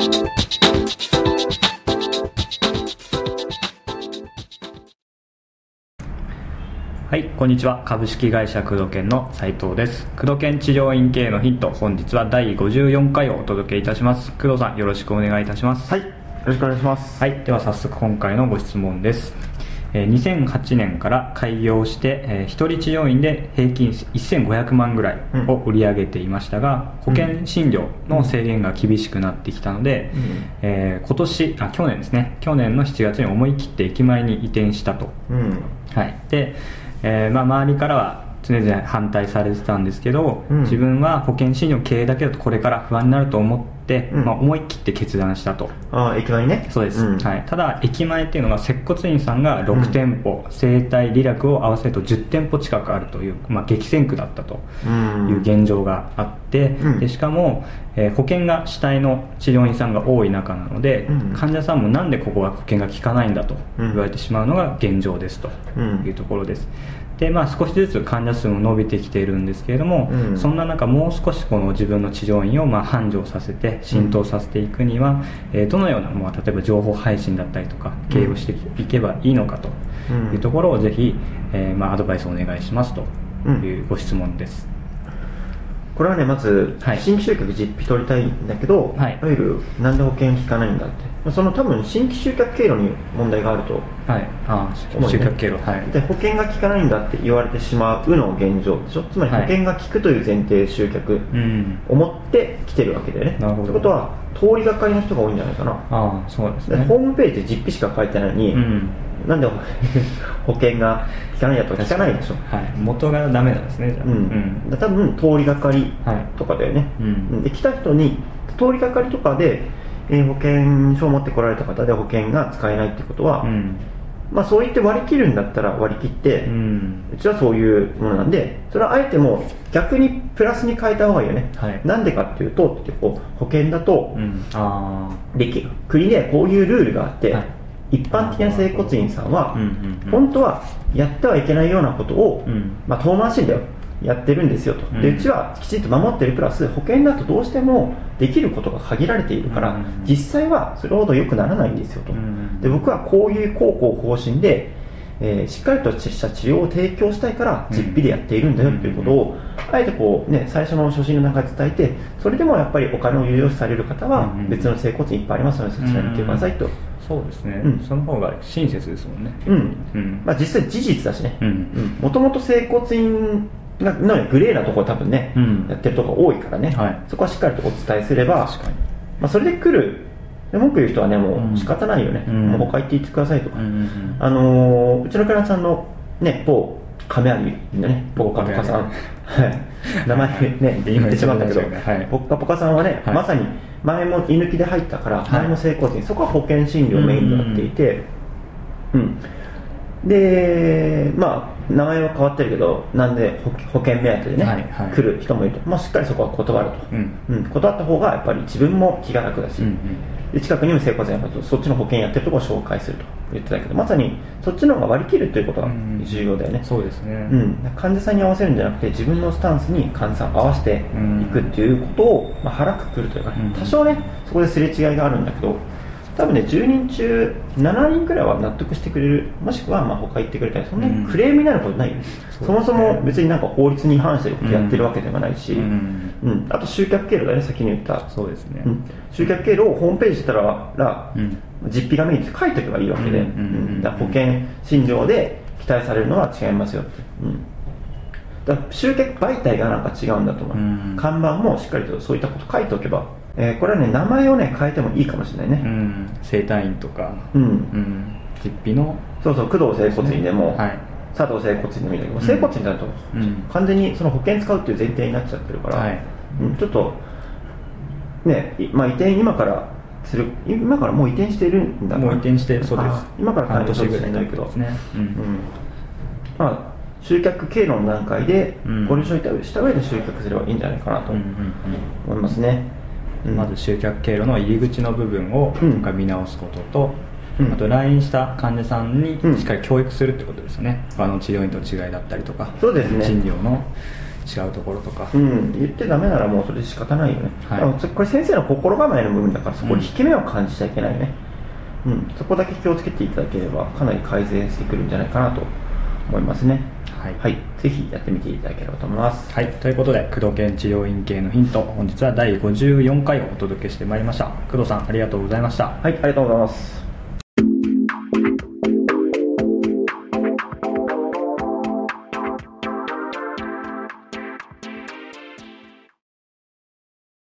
はい、こんにちは。株式会社工藤研の斉藤です。工藤研治療院経営のヒント、本日は第54回をお届けいたします。工藤さん、よろしくお願いいたします。はい、よろしくお願いします。はい、では早速今回のご質問です。えー2008年から開業して、えー一人治療院で平均1500万ぐらいを売り上げていましたが、保険診療の制限が厳しくなってきたので、うん。えー今年あ去年ですね。去年の7月に思い切って駅前に移転したと。うん。はい、で、えーまあ、周りからは常々反対されてたんですけど、うん。自分は保険診療経営だけだとこれから不安になると思って、うん。まあ、思い切って決断したと。ああ、駅前にね。そうです、ん。はい、ただ駅前っていうのが接骨院さんが6店舗、整体理学を合わせると10店舗近くあるという、まあ、激戦区だったとうん。いう現状があって、うん。でしかも、えー保険が主体の治療院さんが多い中なので、うん。患者さんもなんでここは保険が効かないんだとうん言われてしまうのが現状ですとうん。いうところです。でまあ、少しずつ患者数も伸びてきているんですけれども、うん。そんな中もう少しこの自分の治療院をまあ繁盛させて浸透させていくには、えーどのような、まあ、例えば情報配信だったりとか経営をしていけばいいのかというところをぜひ、えーまあ、アドバイスをお願いしますというご質問です。これはね、まず、はい。新規集客実費取りたいんだけど、はい。いわゆる、なんで保険効かないんだって。その多分、新規集客経路に問題があるとはい、あ思うね。あ集客経路。はい。で保険が効かないんだって言われてしまうの現状でしょ。つまりはい。保険が効くという前提で集客うん。を持って来てるわけだよね。なるほど。ということは通りがかりの人が多いんじゃないかな。ああそうですね。でホームページで実費しか書いてないのに、うんなんで 保険が効かないやと効かないでしょ。はい、元がダメなんですねじゃあ。うん、だから多分通りがかりはい。とかだよね、うん。で来た人に通りがかりとかで、えー保険証を持ってこられた方で保険が使えないってことは、うん。まあ、そう言って割り切るんだったら割り切って、ううんちはそういうものなんでそれはあえても逆にプラスに変えた方がいいよね、はい。なんでかっていうとってこう保険だと、うん。あでき国でこういうルールがあって、はい一般的な整骨院さんは、本当はやってはいけないようなことを、うん。まあ、遠回しだよやってるんですよと、でうちはきちんと守ってるプラス保険だとどうしてもできることが限られているから、うん実際はそれほど良くならないんですよと、うんで僕はこういう高校方針で、えーしっかりとした治療を提供したいからうん。実費でやっているんだよっていうことを、あえてこう、ね、最初の初心の中で伝えてそれでもやっぱりお金を有用視される方はうん別の整骨院いっぱいありますのでそちらに行ってくださいと、そうですね、うん。その方が親切ですもんね。うん。うん。まあ、実際事実だしね。うん。もともと整骨院がのグレーなところ多分ね、うん。やってるところ多いからね、はい。そこはしっかりとお伝えすれば確かに。まあ、それで来るで文句言う人はねもうん。う仕方ないよね、うん。もう他行って行ってくださいとか、うんうんうん。あのーうちのクライアントさんのね某亀有のねポカポカさん。はい。名前ね 言ってしまったけど、今言っちゃい。ポカポカさんはね、はい。まさに前も居抜きで入ったから、はい。前も整骨院そこは保険診療メインでやっていてうん。でまあ名前は変わってるけどなんで保保険目当てでね、はいはい。来る人もいると、まあ、しっかりそこは断ると、うん。うん、断った方がやっぱり自分も気が楽だし、うんうんで近くにも整骨院あるとそっちの保険やってるところを紹介すると言ってたけどまさにそっちの方が割り切るということがうん重要だよね、そうですね。うん。患者さんに合わせるんじゃなくて自分のスタンスに患者さんを合わせていくっていうことを、まあ、腹くくるというか、うん。多少ねそこですれ違いがあるんだけど多分ね10人中7人くらいは納得してくれるもしくはまあ他行ってくれたりそんなにクレームになることない。よ、うんそもそも別になんか法律に反してることやってるわけではないし、うん。うん。あと集客経路だね先に言った。そうですね。うん。集客経路をホームページしたら実費がメインって書いておけばいいわけで、うん保険診療で期待されるのは違いますよって、うん、だ集客媒体がなんか違うんだと思う、うん。看板もしっかりとそういったこと書いておけば、えーこれはね名前をね変えてもいいかもしれないうねん。整体院とか。うん、うん。実費の。そうそう工藤整骨院でも、はい。佐藤整骨院でもいいんだけど、うん。整骨院だとうん。完全にその保険使うっていう前提になっちゃってるから、はい。うんちょっとねいまあ、移転今からする今からもう移転してるんだもう移転してそうです。あ今から半対応し年ぐらいないけどね。ううん。んまあ集客経路の段階でうん。ご了承いたした上で集客すればいいんじゃないかなとうんうん。思いますね、うん。まず集客経路の入り口の部分をうん。見直すことと、うん。あと来院した患者さんにうん。しっかり教育するってことですよね、他の治療院との違いだったりとかそうですね。診療の違うところとか、うん、言ってダメならもうそれで仕方ないよね、はい。でもそこれ先生の心構えの部分だからそこに引け目を感じちゃいけないよね、うん。そこだけ気をつけていただければかなり改善してくるんじゃないかなと思いますねはい。ぜひやってみていただければと思います。はい、ということで工藤研治療院系のヒント本日は第54回をお届けしてまいりました。工藤さんありがとうございました。はいありがとうございます